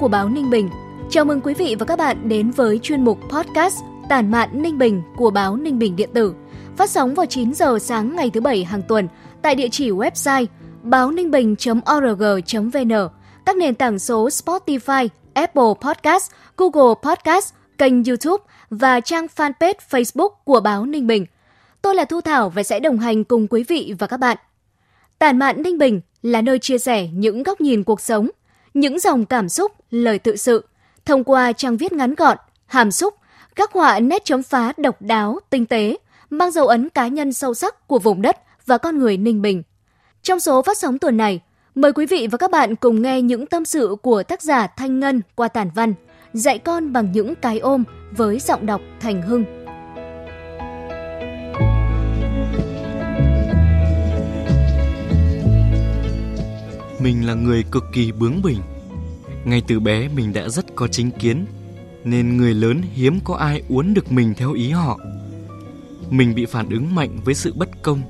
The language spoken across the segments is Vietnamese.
Của báo Ninh Bình. Chào mừng quý vị và các bạn đến với chuyên mục podcast Tản mạn Ninh Bình của báo Ninh Bình điện tử, phát sóng vào 9 giờ sáng ngày thứ bảy hàng tuần tại địa chỉ website báo ninh bình.org.vn, các nền tảng số Spotify, Apple Podcast, Google Podcast, kênh YouTube và trang fanpage Facebook của báo Ninh Bình. Tôi là Thu Thảo và sẽ đồng hành cùng quý vị và các bạn. Tản mạn Ninh Bình là nơi chia sẻ những góc nhìn cuộc sống, những dòng cảm xúc, lời tự sự, thông qua trang viết ngắn gọn, hàm xúc, các họa nét chấm phá độc đáo, tinh tế, mang dấu ấn cá nhân sâu sắc của vùng đất và con người Ninh Bình. Trong số phát sóng tuần này, mời quý vị và các bạn cùng nghe những tâm sự của tác giả Thanh Ngân qua tản văn Dạy con bằng những cái ôm với giọng đọc Thành Hưng. Mình là người cực kỳ bướng bỉnh. Ngay từ bé mình đã rất có chính kiến, nên người lớn hiếm có ai uốn được mình theo ý họ. Mình bị phản ứng mạnh với sự bất công,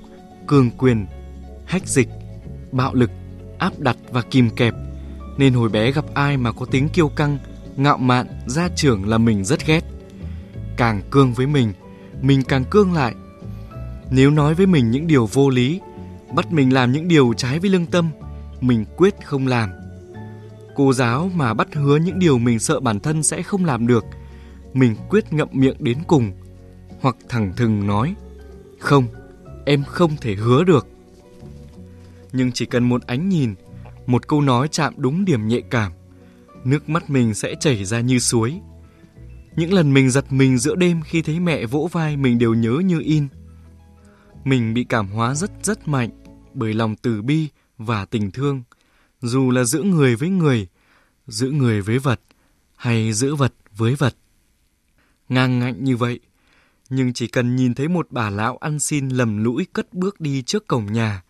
cường quyền, hách dịch, bạo lực, áp đặt và kìm kẹp, nên hồi bé gặp ai mà có tính kiêu căng, ngạo mạn, gia trưởng là mình rất ghét. Càng cương với mình, mình càng cương lại. Nếu nói với mình những điều vô lý, bắt mình làm những điều trái với lương tâm, mình quyết không làm. Cô giáo mà bắt hứa những điều mình sợ bản thân sẽ không làm được, mình quyết ngậm miệng đến cùng, hoặc thẳng thừng nói, không, em không thể hứa được. Nhưng chỉ cần một ánh nhìn, một câu nói chạm đúng điểm nhạy cảm, nước mắt mình sẽ chảy ra như suối. Những lần mình giật mình giữa đêm khi thấy mẹ vỗ vai mình đều nhớ như in. Mình bị cảm hóa rất rất mạnh bởi lòng từ bi và tình thương, dù là giữa người với người, giữa người với vật hay giữa vật với vật. Ngang ngạnh như vậy, nhưng chỉ cần nhìn thấy một bà lão ăn xin lầm lũi cất bước đi trước cổng nhà,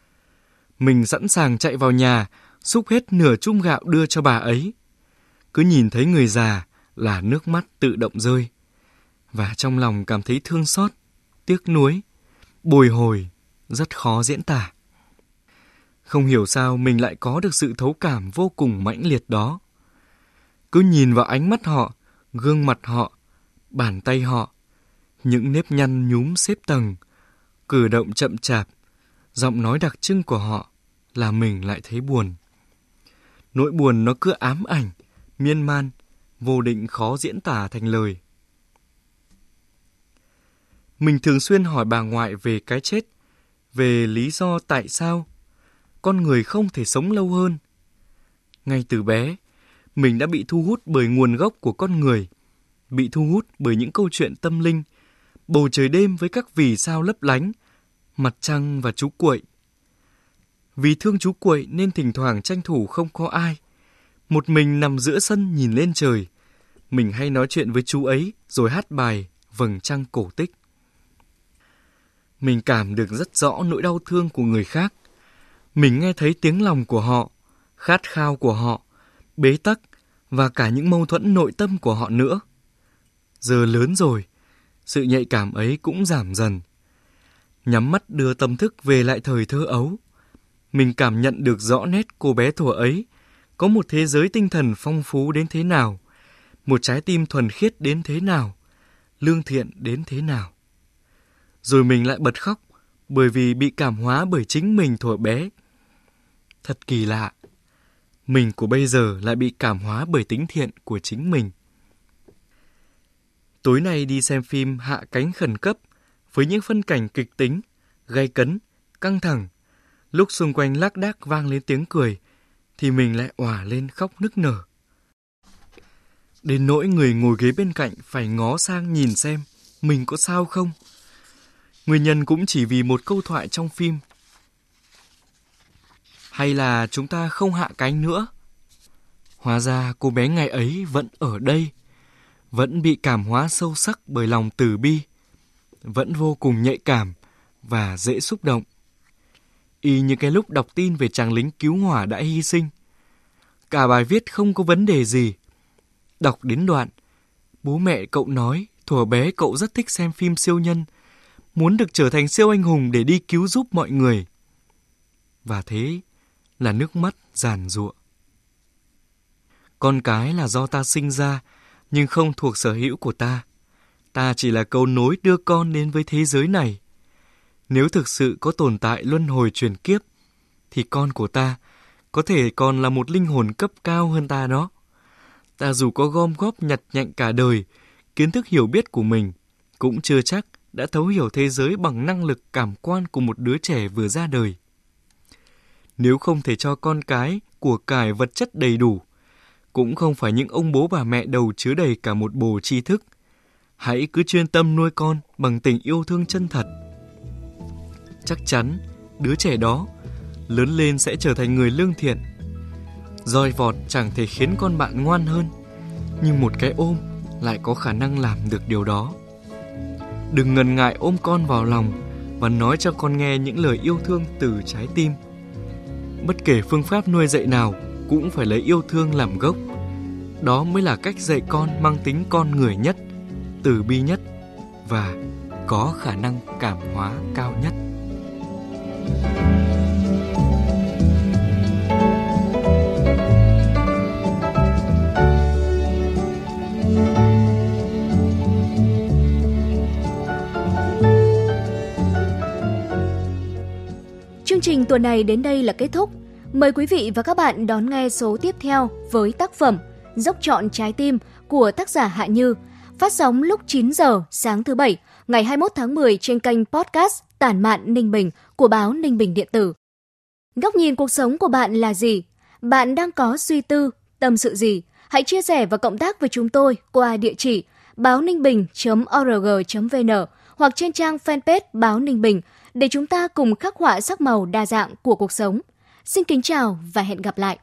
mình sẵn sàng chạy vào nhà, xúc hết nửa chung gạo đưa cho bà ấy. Cứ nhìn thấy người già là nước mắt tự động rơi, và trong lòng cảm thấy thương xót, tiếc nuối, bồi hồi, rất khó diễn tả. Không hiểu sao mình lại có được sự thấu cảm vô cùng mãnh liệt đó. Cứ nhìn vào ánh mắt họ, gương mặt họ, bàn tay họ, những nếp nhăn nhúm xếp tầng, cử động chậm chạp, giọng nói đặc trưng của họ là mình lại thấy buồn. Nỗi buồn nó cứ ám ảnh, miên man, vô định khó diễn tả thành lời. Mình thường xuyên hỏi bà ngoại về cái chết, về lý do tại sao con người không thể sống lâu hơn. Ngay từ bé, mình đã bị thu hút bởi nguồn gốc của con người, bị thu hút bởi những câu chuyện tâm linh, bầu trời đêm với các vì sao lấp lánh, mặt trăng và chú cuội. Vì thương chú cuội nên thỉnh thoảng tranh thủ không có ai. Một mình nằm giữa sân nhìn lên trời. Mình hay nói chuyện với chú ấy rồi hát bài Vầng trăng cổ tích. Mình cảm được rất rõ nỗi đau thương của người khác. Mình nghe thấy tiếng lòng của họ, khát khao của họ, bế tắc và cả những mâu thuẫn nội tâm của họ nữa. Giờ lớn rồi, sự nhạy cảm ấy cũng giảm dần. Nhắm mắt đưa tâm thức về lại thời thơ ấu, mình cảm nhận được rõ nét cô bé thuở ấy có một thế giới tinh thần phong phú đến thế nào, một trái tim thuần khiết đến thế nào, lương thiện đến thế nào. Rồi mình lại bật khóc bởi vì bị cảm hóa bởi chính mình thuở bé. Thật kỳ lạ, mình của bây giờ lại bị cảm hóa bởi tính thiện của chính mình. Tối nay đi xem phim Hạ cánh khẩn cấp với những phân cảnh kịch tính, gay cấn, căng thẳng. Lúc xung quanh lác đác vang lên tiếng cười, thì mình lại òa lên khóc nức nở. Đến nỗi người ngồi ghế bên cạnh phải ngó sang nhìn xem mình có sao không. Nguyên nhân cũng chỉ vì một câu thoại trong phim. Hay là chúng ta không hạ cánh nữa? Hóa ra cô bé ngày ấy vẫn ở đây, vẫn bị cảm hóa sâu sắc bởi lòng từ bi, vẫn vô cùng nhạy cảm và dễ xúc động. Y như cái lúc đọc tin về chàng lính cứu hỏa đã hy sinh. Cả bài viết không có vấn đề gì. Đọc đến đoạn, bố mẹ cậu nói thuở bé cậu rất thích xem phim siêu nhân, muốn được trở thành siêu anh hùng để đi cứu giúp mọi người. Và thế là nước mắt giàn giụa. Con cái là do ta sinh ra, nhưng không thuộc sở hữu của ta. Ta chỉ là cầu nối đưa con đến với thế giới này. Nếu thực sự có tồn tại luân hồi truyền kiếp, thì con của ta có thể còn là một linh hồn cấp cao hơn ta đó. Ta dù có gom góp nhặt nhạnh cả đời, kiến thức hiểu biết của mình, cũng chưa chắc đã thấu hiểu thế giới bằng năng lực cảm quan của một đứa trẻ vừa ra đời. Nếu không thể cho con cái của cải vật chất đầy đủ, cũng không phải những ông bố bà mẹ đầu chứa đầy cả một bồ tri thức. Hãy cứ chuyên tâm nuôi con bằng tình yêu thương chân thật. Chắc chắn đứa trẻ đó lớn lên sẽ trở thành người lương thiện. Roi vọt chẳng thể khiến con bạn ngoan hơn, nhưng một cái ôm lại có khả năng làm được điều đó. Đừng ngần ngại ôm con vào lòng và nói cho con nghe những lời yêu thương từ trái tim. Bất kể phương pháp nuôi dạy nào cũng phải lấy yêu thương làm gốc. Đó mới là cách dạy con mang tính con người nhất, từ bi nhất và có khả năng cảm hóa cao nhất. Tuần này đến đây là kết thúc. Mời quý vị và các bạn đón nghe số tiếp theo với tác phẩm Dốc trọn trái tim của tác giả Hạ Như, phát sóng lúc 9 giờ sáng thứ Bảy, ngày 21 tháng 10 trên kênh podcast Tản mạn Ninh Bình của báo Ninh Bình Điện tử. Góc nhìn cuộc sống của bạn là gì? Bạn đang có suy tư, tâm sự gì? Hãy chia sẻ và cộng tác với chúng tôi qua địa chỉ báo ninh bình.org.vn hoặc trên trang fanpage báo Ninh Bình để chúng ta cùng khắc họa sắc màu đa dạng của cuộc sống. Xin kính chào và hẹn gặp lại!